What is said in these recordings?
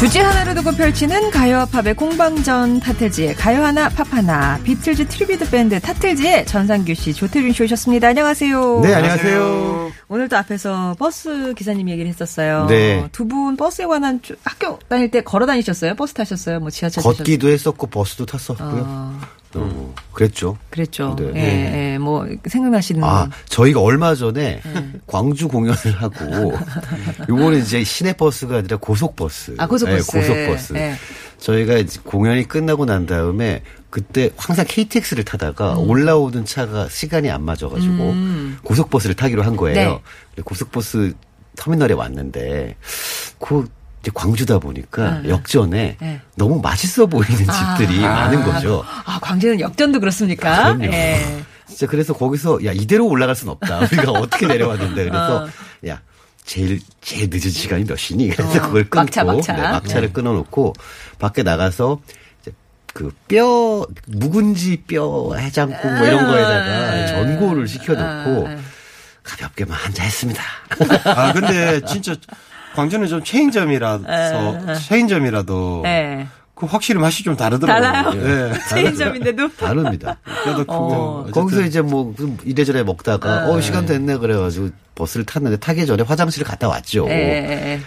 주제 하나를 두고 펼치는 가요와 팝의 공방전 타틀즈의 가요 하나 팝 하나 비틀즈 tribute 밴드 타틀즈의 전상규 씨 조태준 씨 오셨습니다. 안녕하세요. 네, 안녕하세요. 오늘 도 앞에서 버스 기사님 얘기를 했었어요. 네. 두 분 버스에 관한 쭉 학교 다닐 때 걸어 다니셨어요? 버스 타셨어요? 뭐 지하철 타셨어요? 걷기도 했었고 버스도 탔었고요. 아, 어, 그랬죠. 그랬죠. 네. 예, 예, 뭐 생각나시는 아, 저희가 얼마 전에 네. 광주 공연을 하고 요거는 이제 시내버스가 아니라 고속버스. 아, 고속버스. 네, 고속버스. 네. 저희가 이제 공연이 끝나고 난 다음에 그때 항상 KTX를 타다가 올라오는 차가 시간이 안 맞아가지고 고속버스를 타기로 한 거예요. 음. 네. 고속버스 터미널에 왔는데 그 이제 광주다 보니까 역전에 네. 너무 맛있어 보이는 집들이 많은 거죠. 아, 광주는 역전도 그렇습니까? 그럼요. 예. 진짜 그래서 거기서 야 이대로 올라갈 순 없다. 우리가 어떻게 내려왔는데 그래서 야 제일 제일 늦은 시간이 몇 시니? 그래서 어, 그걸 끊고 막차, 막차. 네, 막차를 끊어놓고 밖에 나가서 이제 그뼈 묵은지 뼈 해장국 뭐 이런 거에다가 전골을 시켜놓고 아, 아. 가볍게 만 한잔 했습니다. 아 근데 진짜 광주는 좀 체인점이라서 체인점이라도 네. 그 확실히 맛이 좀 다르더라고요. 달라요? 예. 체인점인데도 다릅니다. 크고 어. 거기서 이제 뭐 이래저래 먹다가 어 시간 됐네 그래가지고 버스를 탔는데 타기 전에 화장실을 갔다 왔죠. 예.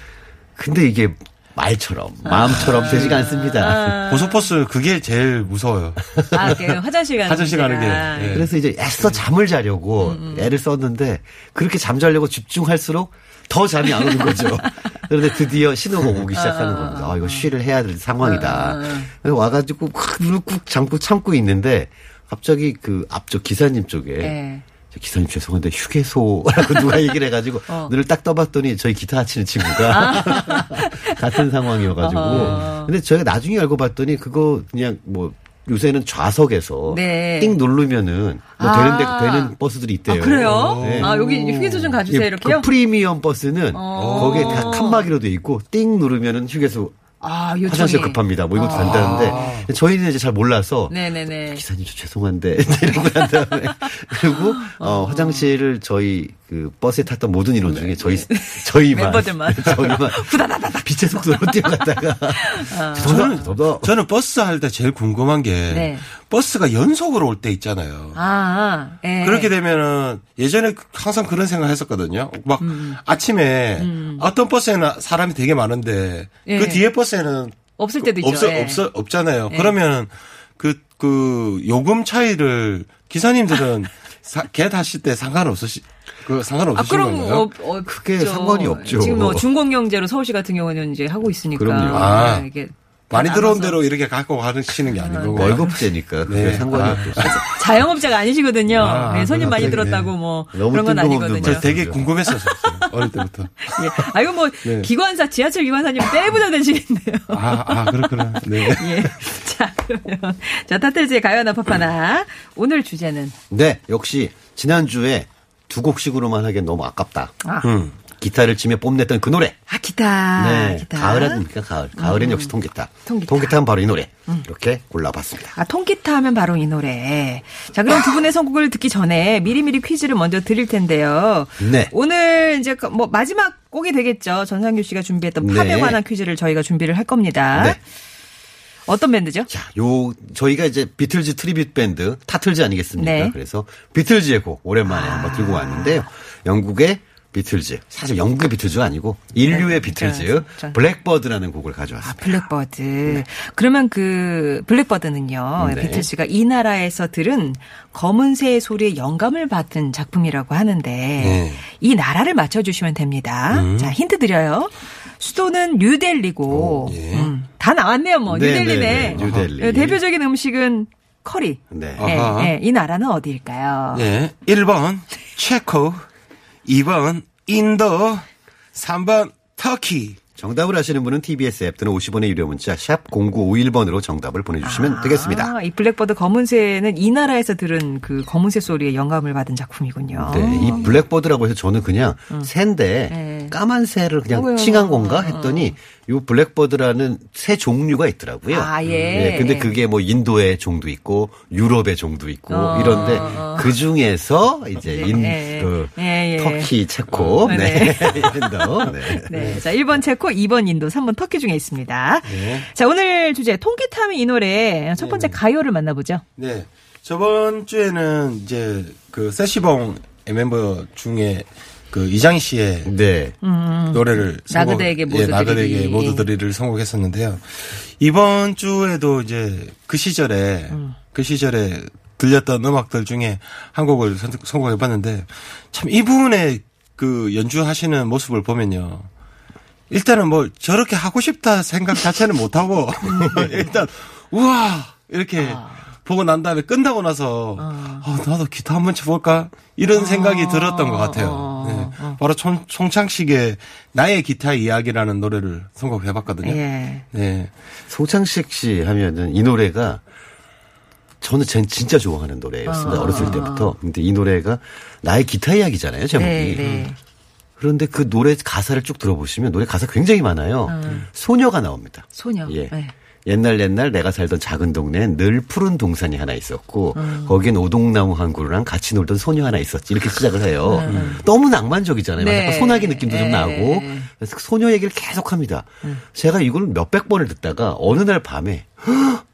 근데 이게 말처럼 마음처럼 되지가 않습니다. 고속버스 그게 제일 무서워요. 아, 그 화장실 가는 화장실 가는 게. 예. 그래서 이제 애써 잠을 자려고 애를 썼는데 그렇게 잠자려고 집중할수록 더 잠이 안 오는 거죠. 그런데 드디어 신호가 오기 시작하는 겁니다. 아, 이거 쉬를 해야 될 상황이다. 그래서 와가지고 꾹 참고 참고 있는데 갑자기 그 앞쪽 기사님 쪽에 예. 저 기사님 죄송한데 휴게소라고 누가 얘기를 해가지고 어. 눈을 딱 떠봤더니 저희 기타 치는 친구가 같은 상황이어가지고 어. 근데 저희가 나중에 알고 봤더니 그거 그냥 뭐 요새는 좌석에서 네. 띵 누르면은 뭐 아. 되는 데 되는 버스들이 있대요. 아, 그래요? 네. 아, 여기 휴게소 좀 가주세요, 예, 이렇게요? 그 프리미엄 버스는 어. 거기에 다 칸막이로 돼 있고 띵 누르면은 휴게소 아, 요청이. 화장실 급합니다. 뭐 이것도 아. 된다는데 저희는 이제 잘 몰라서 네네네. 기사님 저 죄송한데 이러고 난 다음에 그리고 어, 화장실을 저희 그 버스에 탔던 모든 인원 중에 저희 저희만 네. 멤버들만. 저희만 후다다다다 빛의 속도로 뛰어갔다가 아. 저는 저는 버스 할 때 제일 궁금한 게 네. 버스가 연속으로 올 때 있잖아요. 아, 예. 그렇게 되면은 예전에 항상 그런 생각 했었거든요. 막 음. 아침에 어떤 버스에는 사람이 되게 많은데 예. 그 뒤에 버스에는 없을 때도 있죠. 없어, 예. 없어, 없잖아요. 예. 그러면 그, 그 요금 차이를 기사님들은 사, 개 타실 때 상관없으시, 그 아, 상관없으신 그럼, 건가요? 어, 어, 크게. 상관이 없죠. 지금 뭐 중공영제로 서울시 같은 경우는 이제 하고 있으니까. 그럼요. 아. 네, 이게 많이 다 들어온. 대로 이렇게 갖고 가시는 게 아니고. 월급제니까 그게 네. 상관이 아. 없죠. 자영업자가 아니시거든요. 아, 네, 손님 많이 그렇군요. 들었다고 뭐 너무 그런 건 아니거든요. 저 되게 그죠. 궁금했었어요. 어릴 때부터. 예. 아, 이거 뭐 네. 기관사, 지하철 기관사님 떼부자 되시겠네요. 아, 아, 그렇구나. 네. 예. 자, 그러면. 자, 타틀즈의 가요나 팝하나. 오늘 주제는. 네, 역시 지난 주에 두 곡씩으로만 하기엔 너무 아깝다. 아, 음. 기타를 치며 뽐냈던 그 노래. 아 기타. 네, 기타. 가을 아닙니까? 가을. 가을엔 역시 통기타. 통기타. 하면 바로 이 노래. 이렇게 골라봤습니다. 아, 통기타 하면 바로 이 노래. 자, 그럼 두 분의 선곡을 듣기 전에 미리미리 퀴즈를 먼저 드릴 텐데요. 네. 오늘 이제 그뭐 마지막 곡이 되겠죠. 전상규 씨가 준비했던 팝에 네. 관한 퀴즈를 저희가 준비를 할 겁니다. 네. 어떤 밴드죠? 자, 요 저희가 이제 비틀즈 tribute 밴드 타틀즈 아니겠습니까? 네. 그래서 비틀즈의 곡 오랜만에 한번 들고 왔는데요. 영국의 비틀즈. 사실 영국의 비틀즈가 아니고 인류의 비틀즈 진짜, 진짜. Blackbird라는 곡을 아, 가져왔습니다. Blackbird. 그러면 그 블랙버드는요. 네. 비틀즈가 이 나라에서 들은 검은 새의 소리에 영감을 받은 작품이라고 하는데 네. 이 나라를 맞춰 주시면 됩니다. 음. 자, 힌트 드려요. 수도는 뉴델리고 예. 음, 다 나왔네요, 뭐. 네, 뉴델리네. 네, 네, 뉴델리. 어, 대표적인 음식은 커리. 네. 네. 네. 이 나라는 어디일까요? 예. 1번 체코, 2번 인도, 3번 터키. 정답을 아시는 분은 TBS 앱 또는 50원의 유료 문자 샵 0951번으로 정답을 보내주시면 되겠습니다. 아, 이 Blackbird 검은새는 이 나라에서 들은 그 검은새 소리에 영감을 받은 작품이군요. 네, 이 Blackbird라고 해서 저는 그냥 새인데 네. 까만 새를 그냥 어머요. 칭한 건가 했더니 요 Blackbird라는 새 종류가 있더라고요. 아, 예. 근데 그게 뭐 인도의 종도 있고 유럽의 종도 있고 어, 이런데 어. 그 중에서 이제 네, 인, 예, 그 예, 예. 터키, 체코, 네. 네, 인도, 네. 네. 자, 1번 체코, 2번 인도, 3번 터키 중에 있습니다. 네. 자, 오늘 주제 통기타미 이 노래 첫 번째 가요를 만나보죠. 네. 저번 주에는 이제 그 세시봉 멤버 중에 그 이장희 씨의 네. 노래를 음. 나그네에게 모두 예, 나그네에게 드리리. 모두 드리를 선곡했었는데요. 이번 주에도 이제 그 시절에 음. 그 시절에 들렸던 음악들 중에 한 곡을 선- 선곡해 봤는데 참 이분의 그 연주하시는 모습을 보면요. 일단은 뭐 저렇게 하고 싶다 생각 자체는 못 하고 일단 우와 이렇게 보고 난 다음에 끝나고 나서 아, 나도 기타 한번 쳐볼까 이런 생각이 들었던 것 같아요. 네. 바로 총, 총창식의 나의 기타 이야기라는 노래를 선곡해봤거든요. 예. 네. 송창식 씨 하면은 이 노래가 저는 전 진짜 좋아하는 노래였습니다. 아. 어렸을 때부터. 근데 이 노래가 나의 기타 이야기잖아요, 제목이. 네, 네. 그런데 그 노래 가사를 쭉 들어보시면 노래 가사 굉장히 많아요. 소녀가 나옵니다. 소녀. 예. 네. 옛날 옛날 내가 살던 작은 동네엔 늘 푸른 동산이 하나 있었고 음. 거기엔 오동나무 한 그루랑 같이 놀던 소녀 하나 있었지 이렇게 시작을 해요. 너무 낭만적이잖아요. 음. 네. 약간 소나기 느낌도 좀 네. 나고 그래서 소녀 얘기를 계속합니다. 음. 제가 이걸 몇백 번을 듣다가 어느 날 밤에 헉!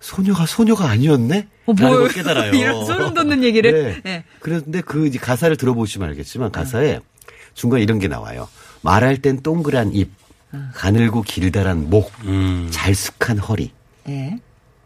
소녀가 소녀가 아니었네? 어, 뭘. 걸 깨달아요. 이런 소름 돋는 얘기를. 네. 네. 그런데 그 이제 가사를 들어보시면 알겠지만 가사에 중간에 이런 게 나와요. 말할 땐 동그란 입, 가늘고 길다란 목, 잘숙한 허리. 예.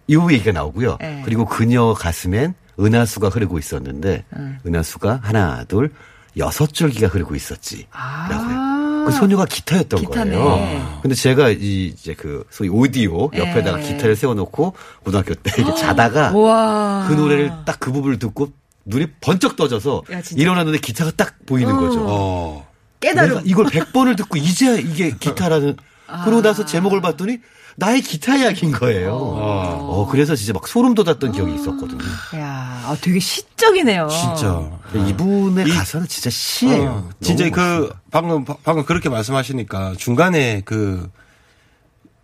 이 얘기가 나오고요. 네. 그리고 그녀 가슴엔 은하수가 흐르고 있었는데 은하수가 하나, 둘, 여섯 줄기가 흐르고 있었지. 라고요. 그 소녀가 기타였던 아. 기타네. 거예요. 근데 제가 이 이제 그 소위 오디오 옆에다가 네. 기타를 세워놓고 고등학교 때 이렇게 자다가 우와. 그 노래를 딱 그 부분을 듣고 눈이 번쩍 떠져서 야. 일어났는데 기타가 딱 보이는 거죠. 어. 깨달음. 내가 이걸 100번을 듣고 이제 이게 기타라는 그러고 나서 제목을 봤더니 나의 기타 이야기인 거예요. 어, 그래서 진짜 막 소름 돋았던 기억이 있었거든요. 야, 아, 되게 시적이네요. 진짜. 이분의 이- 가사는 진짜 시예요. 어, 진짜 그 방금 방금 그렇게 말씀하시니까 중간에 그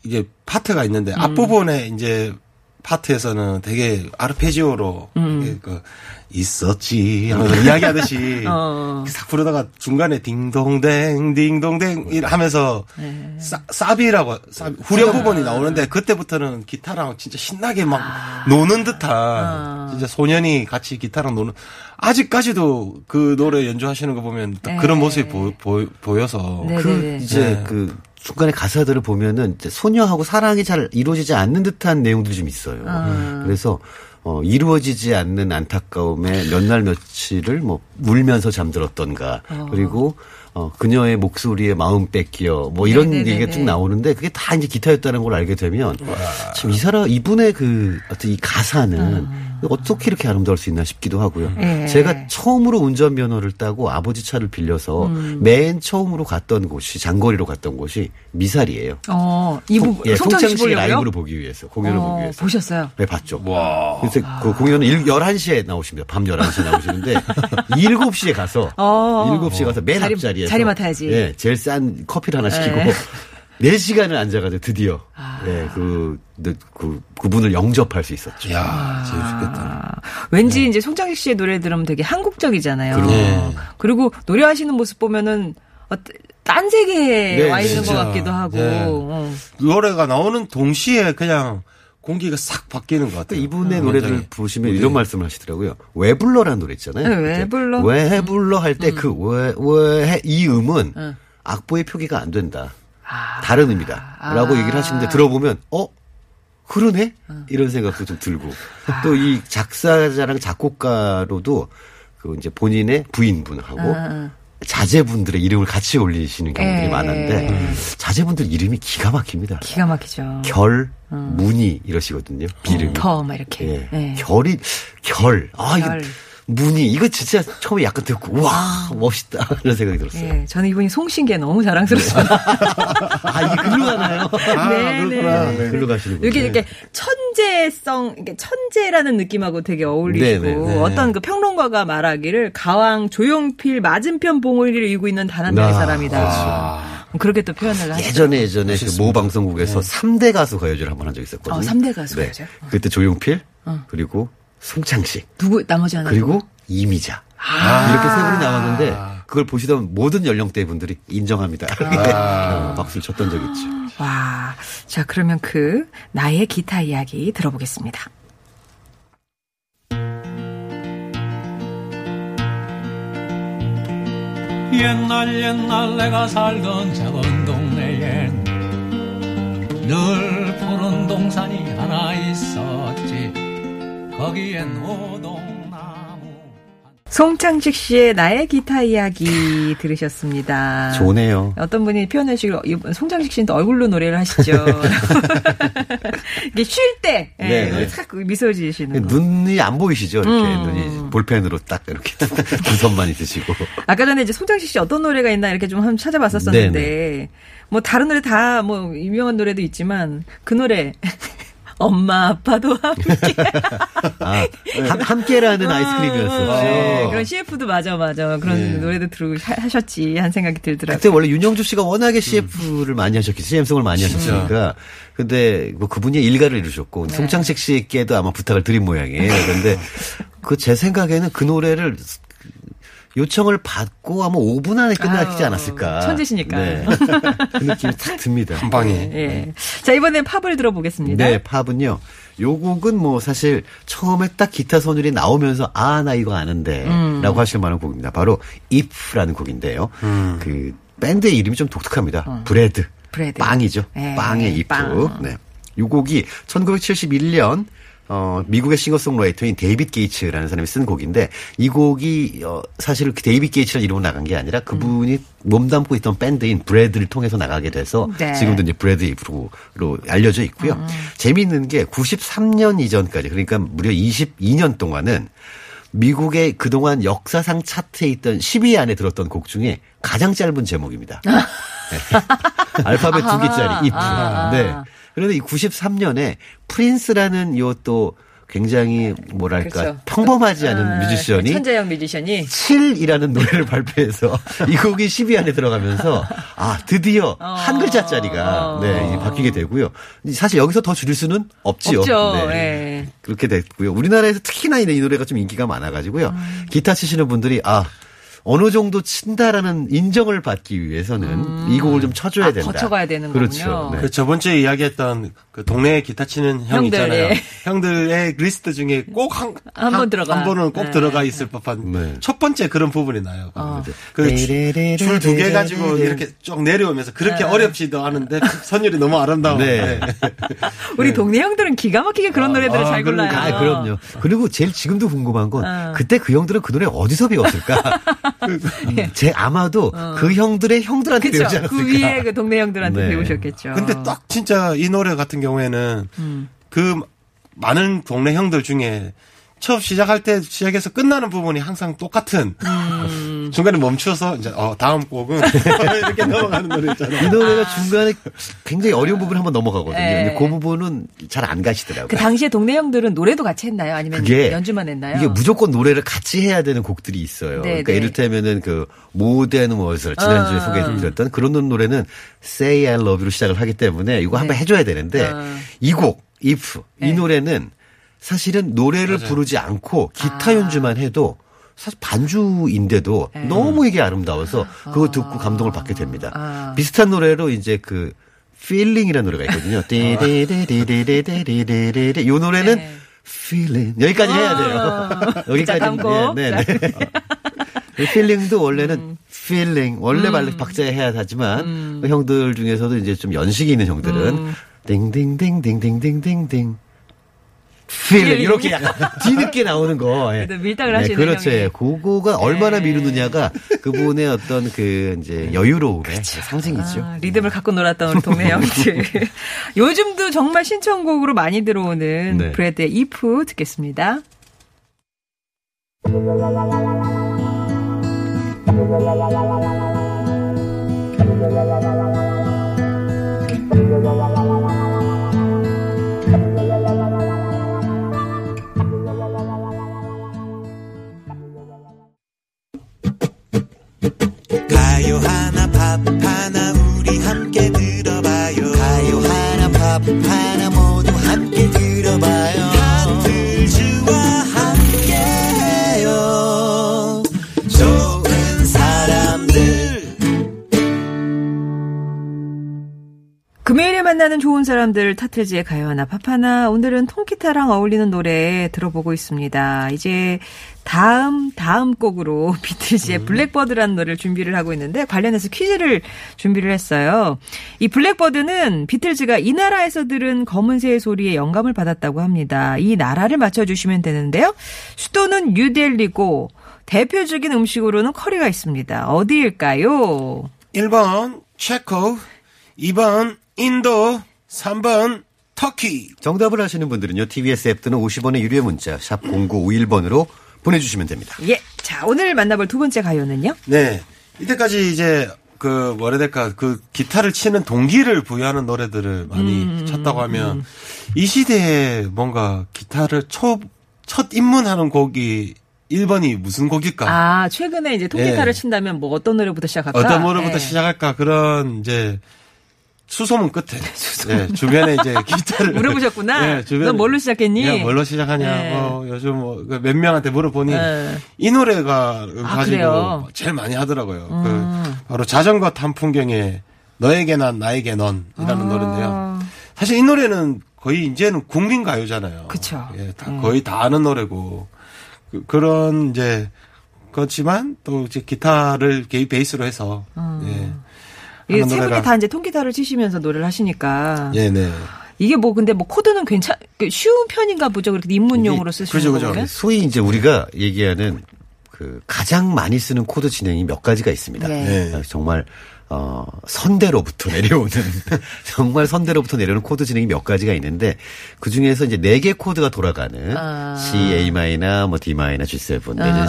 이게 파트가 있는데 음. 앞부분에 이제 파트에서는 되게 아르페지오로 음. 그 있었지 하면서 이야기하듯이 어. 싹 부르다가 중간에 딩동댕 딩동댕 이- 하면서 네. 싸, 사비라고 사비, 후렴 부분이 나오는데 그때부터는 기타랑 진짜 신나게 막 노는 듯한 아. 진짜 소년이 같이 기타랑 노는 아직까지도 그 노래 연주하시는 거 보면 딱 네. 그런 모습이 보, 보, 보여서 네. 그. 이제 네. 그 중간에 가사들을 보면은 이제 소녀하고 사랑이 잘 이루어지지 않는 듯한 내용들이 좀 있어요. 아. 그래서 어, 이루어지지 않는 안타까움에 몇 날 며칠을 뭐 울면서 잠들었던가 그리고 어, 그녀의 목소리에 마음 뺏겨 뭐 이런 네네네네. 얘기가 쭉 나오는데 그게 다 이제 기타였다는 걸 알게 되면 참 이 사람 이분의 그 어떤 이 가사는 어떻게 이렇게 아름다울 수 있나 싶기도 하고요. 예. 제가 처음으로 운전면허를 따고 아버지 차를 빌려서 맨 처음으로 갔던 곳이 장거리로 갔던 곳이 미사리예요. 어, 이부 예, 송창식? 라이브를 보기 위해서 공연을 보기 어, 위해서. 보셨어요? 네, 봤죠. 와. 그래서 그 공연은 일- 11시에 나오십니다. 밤 11시에 나오시는데 7시에 가서 어. 7시에 가서 맨 자리- 앞자리에서 자리 맡아야지. 예, 제일 싼 커피를 하나 시키고 네. 4시간을 앉아가지고 드디어 예, 그, 그 그분을 영접할 수 있었죠. 야, 재밌겠다. 아, 왠지 이제 송창식 씨의 노래 들으면 되게 한국적이잖아요. 네. 그리고 노래하시는 모습 보면은 어, 딴 세계에 네, 와 있는 것 진짜. 같기도 하고. 네. 어. 노래가 나오는 동시에 그냥 공기가 싹 바뀌는 것 같아요. 이분의 음, 노래들 굉장히. 보시면 네. 이런 말씀을 하시더라고요. 왜 불러라는 노래 있잖아요. 네, 왜 불러? 왜 불러 할 음. 때그 왜왜이 음은 악보의 표기가 안 된다. 아. 다른 의미다. 라고 얘기를 하시는데 들어보면 어 그러네? 이런 생각도 좀 들고 아. 또이 작사자랑 작곡가로도 그 이제 본인의 부인분하고 아. 자제분들의 이름을 같이 올리시는 경우들이 예. 많은데 자제분들 이름이 기가 막힙니다. 기가 막히죠. 결, 문이 이러시거든요. 비름이. 더, 막 이렇게. 예. 예. 결이 결. 아 결. 이거 문이 이거 진짜 처음에 약간 듣고 와 멋있다 이런 생각이 들었어요. 예, 저는 이분이 송신기에 너무 자랑스럽습니다. 아 이게 글로 가나요? 네, 그렇구나. 네. 글로 가시는 이렇게 이렇게 천재성, 이렇게 천재라는 느낌하고 되게 어울리시고 네, 네, 네. 어떤 그 평론가가 말하기를 가왕 조용필 맞은편 봉우리를 이고 있는 단 한 명의 아, 사람이다. 그렇게 또 표현을 하죠. 예전에 예전에 그 모 방송국에서 삼 3대 가수 가요제를 한 번 한 적이 있었거든요. 어, 삼대 가수 가요제? 어. 그때 조용필 그리고 송창식 누구 나머지 하나 그리고 이미자 아. 이렇게 세 분이 나왔는데 그걸 보시던 모든 연령대 분들이 인정합니다. 이렇게 어, 박수를 쳤던 적이 있죠. 와, 자 그러면 그 나의 기타 이야기 들어보겠습니다. 옛날 옛날 내가 살던 작은 동네엔 늘 푸른 동산이 하나 있었지 거기엔 오동나무 송창식 씨의 나의 기타 이야기 들으셨습니다. 좋네요. 어떤 분이 표현하시기로 이번 송창식 씨는 또 얼굴로 노래를 하시죠. 이게 쉴때 예, 네, 네. 싹 미소 지으시는 거. 눈이 안 보이시죠? 이렇게 음. 눈이 볼펜으로 딱 이렇게 두 손만 있으시고. 아까 전에 이제 송창식 씨 어떤 노래가 있나 이렇게 좀 한번 찾아봤었었는데 네네. 뭐 다른 노래 다 뭐 유명한 노래도 있지만 그 노래 엄마 아빠도 함께 아, 함, 함께라는 아이스크림이었었죠. 네, 그런 CF도 맞아 맞아 그런 노래도 들고 하- 하셨지 한 생각이 들더라고요. 그때 원래 윤영주 씨가 워낙에 CF를 많이 하셨기, CM송을 많이 하셨으니까. 근데 뭐 그분이 일가를 이루셨고, 송창식 씨께도 아마 부탁을 드린 모양이에요. 그런데 그 제 생각에는 그 노래를 요청을 받고 아마 5분 안에 끝나지 않았을까. 천재시니까. 네. 그 느낌이 탁 듭니다. 한 방에. 예. 자 이번엔 팝을 들어보겠습니다. 네, 팝은요. 요 곡은 뭐 사실 처음에 딱 기타 선율이 나오면서 아, 나 이거 아는데 음. 라고 하실 만한 곡입니다. 바로 If라는 곡인데요. 그 밴드의 이름이 좀 독특합니다. Bread. Bread. 빵이죠. 네, 빵의 If. 빵. 네. 요 곡이 1971년 어, 미국의 싱어송라이터인 데이빗 게이츠라는 사람이 쓴 곡인데 이 곡이 어, 사실 그 데이빗 게이츠라는 이름으로 나간 게 아니라 그분이 몸담고 있던 밴드인 Bread를 통해서 나가게 돼서 네. 지금도 이제 Bread If로 알려져 있고요. 재미있는 게 93년 이전까지 그러니까 무려 22년 동안은 미국의 그동안 역사상 차트에 있던 10위 안에 들었던 곡 중에 가장 짧은 제목입니다. 네. 알파벳 두 개짜리 if. 아. 네. 그런데 이 93년에 프린스라는 요또 굉장히 뭐랄까 그렇죠. 평범하지 않은 아, 뮤지션이 천재형 뮤지션이 7이라는 노래를 발표해서 이 곡이 10위 안에 들어가면서 아 드디어 한 글자짜리가 네 이제 바뀌게 되고요. 사실 여기서 더 줄일 수는 없지요. 없죠. 네. 예. 그렇게 됐고요. 우리나라에서 특히나 이 노래가 좀 인기가 많아가지고요. 음. 기타 치시는 분들이 아 어느 정도 친다라는 인정을 받기 위해서는 이 곡을 좀 쳐줘야 아, 된다. 거쳐가야 되는 그렇죠. 거군요. 네. 그 저번 주에 이야기했던 그 동네에 기타 치는 형 형들, 있잖아요. 예. 형들의 리스트 중에 꼭 한, 한번 들어가. 한 번은 꼭 네. 들어가 있을 법한 네. 첫 번째 그런 부분이 나요. 어. 그줄 두 개 가지고 이렇게 쭉 내려오면서 그렇게 어렵지도 않은데 선율이 너무 아름다워. 네. 우리 동네 형들은 기가 막히게 그런 노래들을 잘 골라요. 아, 그럼요. 그리고 제일 지금도 궁금한 건 어. 그때 그 형들은 그 노래 어디서 배웠을까? 제 아마도 그 형들의 형들한테 그렇죠. 배우지 않았을까? 그 위에 그 동네 형들한테 네. 배우셨겠죠. 근데 딱 진짜 이 노래 같은 경우에는 음. 그 많은 동네 형들 중에 처음 시작할 때 시작해서 끝나는 부분이 항상 똑같은 음. 중간에 멈춰서 이제 어 다음 곡은 이렇게 넘어가는 노래 이 있잖아요. 노래가 중간에 굉장히 어려운 부분 한번 넘어가거든요. 네. 근데 그 부분은 잘 안 가시더라고요. 그 당시에 동네 형들은 노래도 같이 했나요? 아니면 그게 연주만 했나요? 이게 무조건 노래를 같이 해야 되는 곡들이 있어요. 네, 그러니까 네. 이를테면은 그 모던 월스 지난주에 어. 소개해드렸던 그런 노래는 Say I Love You로 시작을 하기 때문에 이거 한번 해줘야 되는데 어. 이곡 If 이 네. 노래는 사실은 노래를 부르지 않고 기타 아. 연주만 해도 사실 반주인데도 네. 너무 이게 아름다워서 그거 듣고 감동을 받게 됩니다. 아. 비슷한 노래로 이제 그 feeling이라는 노래가 있거든요. 띠디디디디디디디디디. 이 노래는 네. feeling 여기까지 해야 돼요. 자, 여기까지. 곡. 네, 네. 네. 이 feeling도 원래는 음. feeling 원래 말 박자에 해야 하지만 그 형들 중에서도 이제 좀 연식이 있는 형들은 음. 띵띵띵띵띵띵띵띵 feeling 이렇게 약간 뒤늦게 나오는 거. 예. 밀당을 하시는 그렇죠. 형이. 예. 그거가 얼마나 네. 미루느냐가 그분의 어떤 그 이제 여유로움의 상징이죠. 아, 리듬을 갖고 놀았던 우리 동네 형들. 요즘도 정말 신청곡으로 많이 들어오는 네. 브래드의 if 듣겠습니다. I 만나는 좋은 사람들 타틀즈의 가요 하나 팝 하나 오늘은 통기타랑 어울리는 노래 들어보고 있습니다. 이제 다음 다음 곡으로 비틀즈의 블랙버드라는 노래를 준비를 하고 있는데 관련해서 퀴즈를 준비를 했어요. 이 블랙버드는 비틀즈가 이 나라에서 들은 검은새의 소리에 영감을 받았다고 합니다. 이 나라를 맞춰주시면 되는데요. 수도는 뉴델리고 대표적인 음식으로는 커리가 있습니다. 어디일까요? 1번 체코, 2번 인도, 3번 터키. 정답을 아시는 분들은요. TBS 앱 또는 50원의 유료 문자 샵 0951번으로 보내주시면 됩니다. 예. 자, 오늘 만나볼 두 번째 가요는요? 네. 이때까지 이제 그 뭐라 해야 될까 그 기타를 치는 동기를 부여하는 노래들을 많이 음, 쳤다고 하면 이 시대에 뭔가 기타를 초, 첫 입문하는 곡이 1번이 무슨 곡일까? 아, 최근에 이제 통기타를 예. 친다면 뭐 어떤 노래부터 시작할까? 어떤 노래부터 예. 시작할까 그런 이제 수소문 끝에 예, 주변에 이제 기타를 물어보셨구나. 예, 주변에 넌 뭘로 시작했니? 야, 뭘로 시작하냐? 예. 뭐 요즘 뭐 몇 명한테 물어보니 예. 이 노래가 아, 가지고 그래요? 제일 많이 하더라고요. 음. 그 바로 자전거 탄 풍경에 너에게 난 나에게 넌이라는 아. 노래인데요. 사실 이 노래는 거의 이제는 국민 가요잖아요. 그쵸. 예, 다 거의 다 아는 노래고 그, 런 이제 그렇지만 또 이제 기타를 개입 베이스로 해서 예. 이게 하는 세 분이. 다 이제 통기타를 치시면서 노래를 하시니까. 예, 네. 이게 뭐 근데 뭐 코드는 괜찮, 그 쉬운 편인가 보죠. 그렇게 입문용으로 쓰시는 그죠, 그죠. 거면. 소위 이제 우리가 얘기하는 그 가장 많이 쓰는 코드 진행이 몇 가지가 있습니다. 네. 네. 정말 어 선대로부터 내려오는 정말 선대로부터 내려오는 코드 진행이 몇 가지가 있는데 그 중에서 이제 네 개 코드가 돌아가는 아. C, A 마이너, 뭐 D 마이너, G7 내지는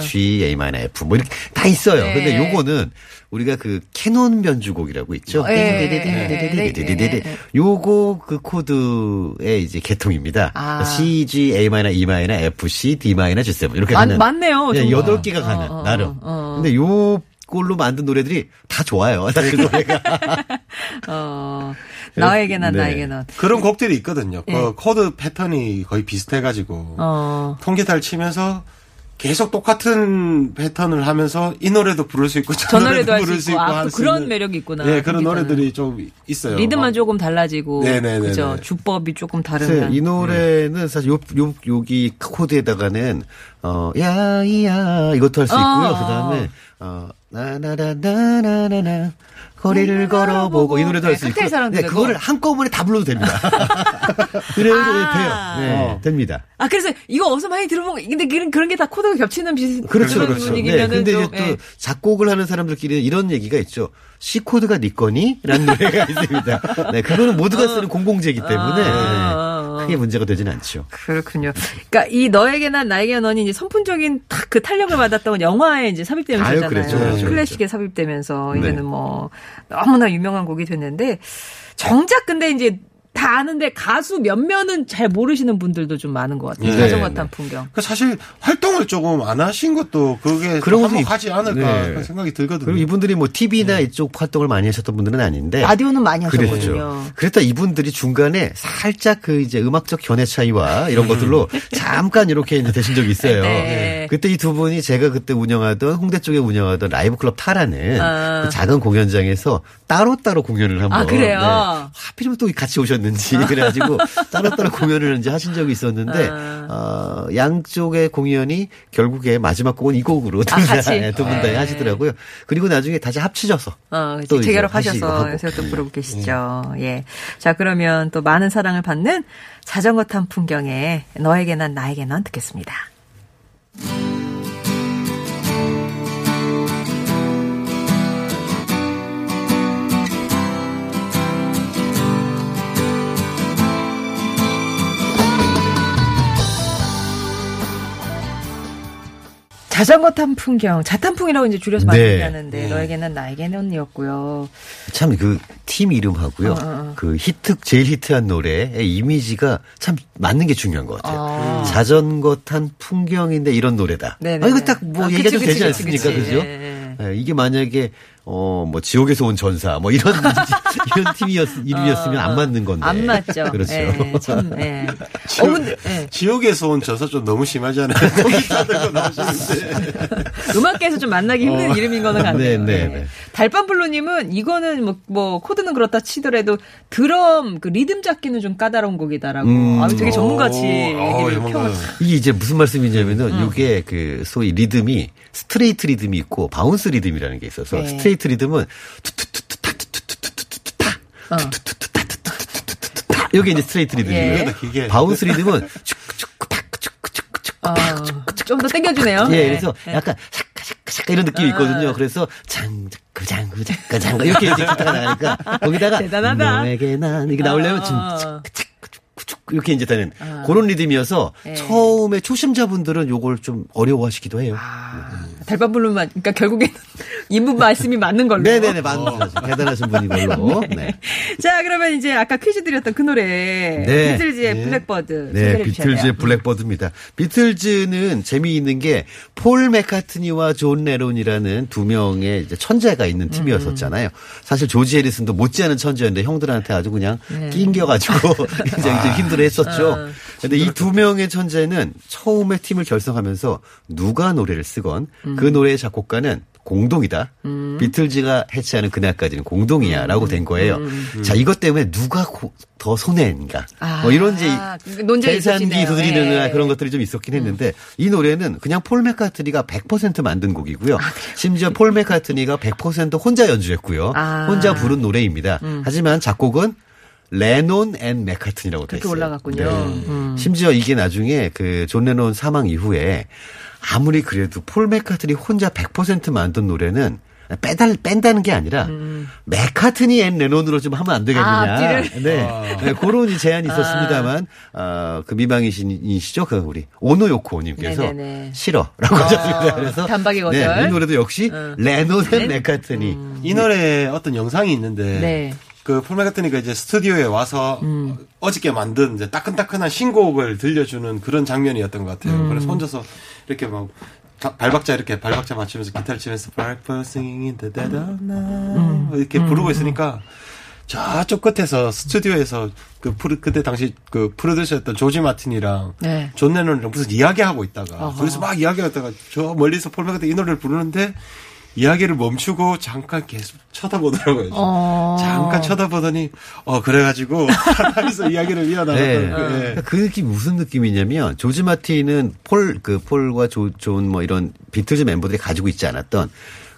C, G, A 마이너, F 뭐 이렇게 다 있어요. 네. 근데 요거는 우리가 그 캐논 변주곡이라고 있죠. 네. 네. 네. 요거 그 코드의 이제 계통입니다. 아. C, G, A 마이너, E 마이너, F, C, D 마이너, G7 이렇게 많- 가는 많네요, 예, 정말. 여덟 개가 가는 어, 어, 나름. 어. 근데 요 꼴로 만든 노래들이 다 좋아요. 사실 노래가. 어, 나에게 난 네. 나에게 넌. 그런 곡들이 있거든요. 예. 그 코드 패턴이 거의 비슷해가지고 어. 통기타를 치면서 계속 똑같은 패턴을 하면서 이 노래도 부를 수 있고 저, 저 노래도 할수 부를 있고. 아, 수 그런 있는. 매력이 있구나. 예, 그런. 노래들이 좀 있어요. 리듬만 막 조금 달라지고. 네네네네. 그죠. 주법이 조금 다르면. 이 노래는 사실 요, 요, 여기 코드에다가는, 어, 야, 이야, 이것도 할 수 있고요. 어. 그 다음에, 어, 나나나나나나나, 거리를 걸어보고, 이 노래도 할수 네, 있고. 칵테일 사랑도 네. 그거를 한꺼번에 다 불러도 됩니다. 그래도 아. 돼요. 네, 됩니다. 아, 그래서 이거 어디서 많이 들어본 거, 근데 그런, 그런 게 다 코드가 겹치는 비슷, 그렇죠, 그런 그렇죠. 네, 분위기면은 근데 좀, 이제 또 예. 작곡을 하는 사람들끼리는 이런 얘기가 있죠. C 코드가 네 거니? 라는 노래가 있습니다. 네, 그거는 모두가 쓰는 공공재이기 때문에 아. 크게 문제가 되진 않죠. 그렇군요. 그러니까 이 너에게 난 나에게 넌이 이제 선풍적인 딱 그 탄력을 받았던 영화에 이제 삽입되면서잖아요. 그랬죠, 클래식에 삽입되면서 네. 이제는 뭐 너무나 유명한 곡이 됐는데 정작 근데 이제 다 아는데 가수 몇몇은 잘 모르시는 분들도 좀 많은 것 같아요. 네, 자전거 네. 탄 풍경. 그 사실 활동을 조금 안 하신 것도 그게 그런 것도 한몫하지 않을까 네. 그런 생각이 들거든요. 그리고 이분들이 뭐 TV나 이쪽 활동을 많이 하셨던 분들은 아닌데. 라디오는 많이 하셨거든요. 그랬죠. 그랬다 이분들이 중간에 살짝 그 이제 음악적 견해 차이와 이런 것들로 잠깐 이렇게 이제 되신 적이 있어요. 네. 그때 이 두 분이 제가 그때 운영하던 홍대 쪽에 운영하던 라이브 클럽 타라는 아. 그 작은 공연장에서 따로따로 공연을 한번 아, 그래요? 네. 하필이면 또 같이 오셨는지 그래가지고 따로따로 공연을 이제 하신 적이 있었는데 아. 어, 양쪽의 공연이 결국에 마지막 곡은 이 곡으로 아, 같이? 두분다 네. 하시더라고요. 그리고 나중에 다시 합치셔서 어, 또 재결합하셔서. 요새 또 부르고 계시죠. 예. 자, 그러면 또 많은 사랑을 받는 자전거 탄 풍경에 너에게 난 나에게 난 듣겠습니다. 자전거 탄 풍경, 자탄풍이라고 이제 줄여서 많이 네. 얘기하는데 너에게는 나에게는이었고요. 참 그 팀 이름하고요. 어, 어. 그 히트 제일 히트한 노래의 이미지가 참 맞는 게 중요한 것 같아요. 아. 자전거 탄 풍경인데 이런 노래다. 네네네. 아, 이거 딱뭐 아, 얘기가 좀 되지 않습니까? 그죠? 예, 예, 이게 만약에 어 뭐 지옥에서 온 전사 뭐 이런 이런 팀이었 이름이었으면 안 맞는 건데. 안 맞죠. 그렇죠. 예, 참, 예. 어, 근데, 예. 지옥에서 온 저서 좀 너무 심하잖아요. 음악계에서 좀 만나기 힘든 이름인 거는 같네요. 네, 네, 예. 네. 달밤블루님은 이거는 뭐, 뭐, 코드는 그렇다 치더라도 드럼, 그 리듬 잡기는 좀 까다로운 곡이다라고. 음. 아, 되게 전문같이 얘기를 어. 전문가요. 이게 이제 무슨 말씀이냐면은 음. 이게 그 소위 리듬이 스트레이트 리듬이 있고 bounce 리듬이라는 게 있어서 네. 스트레이트 리듬은 투투투투타 투투투투투투타 어. 이게 이제 스트레이트 리듬이에요. 예. 이게. bounce 리듬은 축축탁 축축축축 아, 좀더 땡겨주네요. 예, 네. 그래서 네. 약간 샤카 샤카 샤카 이런 느낌이 있거든요. 그래서 장그 장그 장그 장그 이렇게 이제 기타가 나가니까 거기다가 대단하다. 너에게 난 이게 나오려면 좀 어. 이렇게 이제 되는 그런 리듬이어서 네. 처음에 초심자분들은 요걸 좀 어려워하시기도 해요. 아, 달밤블루만, 그러니까 결국에는 이분 말씀이 맞는 걸로. 네네네 맞습니다. 대단하신 분이 걸로. 네. 자, 그러면 이제 아까 퀴즈 드렸던 그 노래. 네. 비틀즈의 네. Blackbird. 네, 비틀즈의. Blackbird입니다. 비틀즈는 재미있는 게 폴 맥카트니와 존 레논이라는 두 명의 이제 천재가 있는 팀이었었잖아요. 사실 조지 해리슨도 못지않은 천재였는데 형들한테 아주 그냥 낑겨가지고 굉장히 좀 힘들어했었죠. 근데 이 두 명의 천재는 처음에 팀을 결성하면서 누가 노래를 쓰건 그 노래의 작곡가는 공동이다. 비틀즈가 해체하는 그날까지는 공동이야라고 된 거예요. 자 이것 때문에 누가 고- 더 손해인가? 아, 뭐 이런 이제 그 논쟁이 계산기. 두드리는 예. 그런 것들이 좀 있었긴 했는데 이 노래는 그냥 폴 맥카트니가 100% 만든 곡이고요. 심지어 폴 맥카트니가 100% 혼자 연주했고요. 아. 혼자 부른 노래입니다. 하지만 작곡은 레논 and 맥카트니라고 돼 그렇게 있어요. 올라갔군요. 음. 심지어 이게 나중에 그 존 레논 사망 이후에 아무리 그래도 폴 맥카트니 혼자 100% 만든 노래는 빼달 뺀다는 게 아니라 맥카트니 and 레논으로 좀 하면 안 되겠느냐. 아? 네. 네, 그런 이 제안이 있었습니다만 어, 그 미망인이시죠, 그 우리 오노요코님께서 네네네. 싫어라고 하셨습니다. 그래서 단박에 거절. 네, 이 노래도 역시 레논 and 맥카트니. 이 노래에 어떤 영상이 있는데 네. 그폴 맥카트니가 이제 스튜디오에 와서 어저께 만든 이제 따끈따끈한 신곡을 들려주는 그런 장면이었던 것 같아요. 그래서 혼자서 이렇게 막 다- 발박자 이렇게 발박자 맞추면서 기타를 치면서 Blackbird singing in the dead of night 이렇게 부르고 있으니까 저쪽 끝에서 스튜디오에서 그 프로, 그때 당시 그 프로듀서였던 조지 마틴이랑 네. 존 레논이랑 무슨 이야기하고 있다가 어허. 거기서 막 이야기하다가 저 멀리서 폴 맥카트니 이 노래를 부르는데 이야기를 멈추고 잠깐 계속 쳐다보더라고요. 어. 잠깐 쳐다보더니 어 그래가지고 하면서 이야기를 네. 이어나갔던 그, 예. 그러니까 그 느낌이 무슨 느낌이냐면 조지 마틴은 폴 그 폴과 조, 존 뭐 이런 비틀즈 멤버들이 가지고 있지 않았던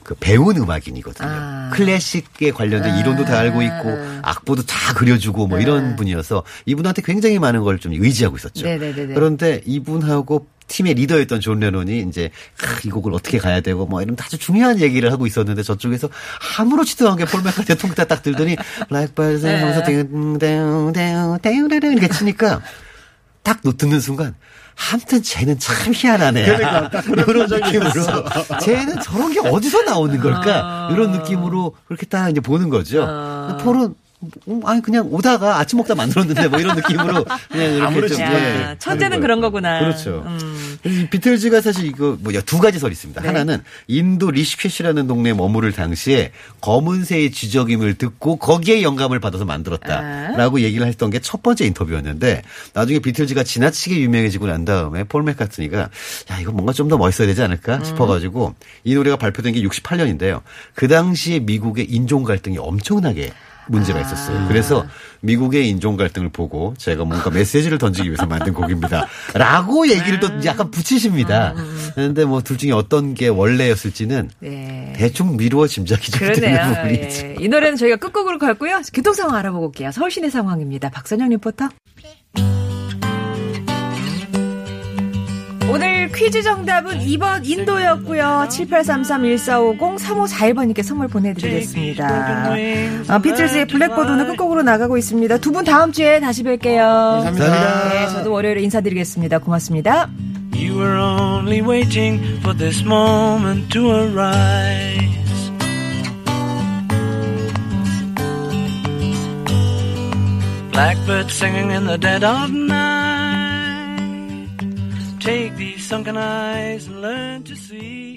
그 배운 음악인이거든요. 아. 클래식에 관련된 이론도 다 알고 있고 악보도 다 그려주고 뭐 이런 분이어서 이분한테 굉장히 많은 걸 좀 의지하고 있었죠. 네네네네. 그런데 이분하고 팀의 리더였던 존 레논이 이제 아, 이 곡을 어떻게 가야 되고 뭐 이런 아주 중요한 얘기를 하고 있었는데 저쪽에서 아무렇지도 않게 폴 맥카트니 통기타 딱 들더니 Blackbird 네. 하면서 땡땡땡땡땡 이렇게 치니까 딱 노- 듣는 순간 아무튼 쟤는 참 희한하네. 그러니까 이런 느낌으로 쟤는 저런 게 어디서 나오는 걸까? 이런 느낌으로 그렇게 딱 이제 보는 거죠. 폴은 음, 아니 그냥 오다가 아침 먹다 만들었는데 뭐 이런 느낌으로 그냥 이렇게 좀 예, 야, 하는 천재는. 그런 거구나. 그렇죠. 음. 비틀즈가 사실 이거 뭐야 두 가지 설이 있습니다. 네. 하나는 인도 리시케시라는 동네에 머무를 당시에 검은새의 지적임을 듣고 거기에 영감을 받아서 만들었다라고 얘기를 했던 게 첫 번째 인터뷰였는데 나중에 비틀즈가 지나치게 유명해지고 난 다음에 폴 맥카트니가 야 이거 뭔가 좀 더 멋있어야 되지 않을까 음. 싶어가지고 이 노래가 발표된 게 68년인데요. 그 당시에 미국의 인종 갈등이 엄청나게 문제가 아. 있었어요. 그래서 미국의 인종 갈등을 보고 제가 뭔가 메시지를 던지기 위해서 만든 곡입니다. 라고 얘기를 또 약간 붙이십니다. 그런데 뭐 둘 중에 어떤 게 원래였을지는 네. 대충 미루어 짐작이 좀 되는 그러네요. 부분이 있죠. 예. 이 노래는 저희가 끝곡으로 갔고요. 교통 상황 알아보고 올게요. 서울 시내 상황입니다. 박선영 리포터. 오늘 퀴즈 정답은 2번 인도였고요. 7833-1450-3541번님께 선물 보내드리겠습니다. 아, 비틀즈의 Blackbird 오늘 끝곡으로 나가고 있습니다. 두 분 다음 주에 다시 뵐게요. 감사합니다. 네, 저도 월요일에 인사드리겠습니다. 고맙습니다. You were only waiting for this moment to arise. Blackbird singing in the dead of night. Take these sunken eyes and learn to see.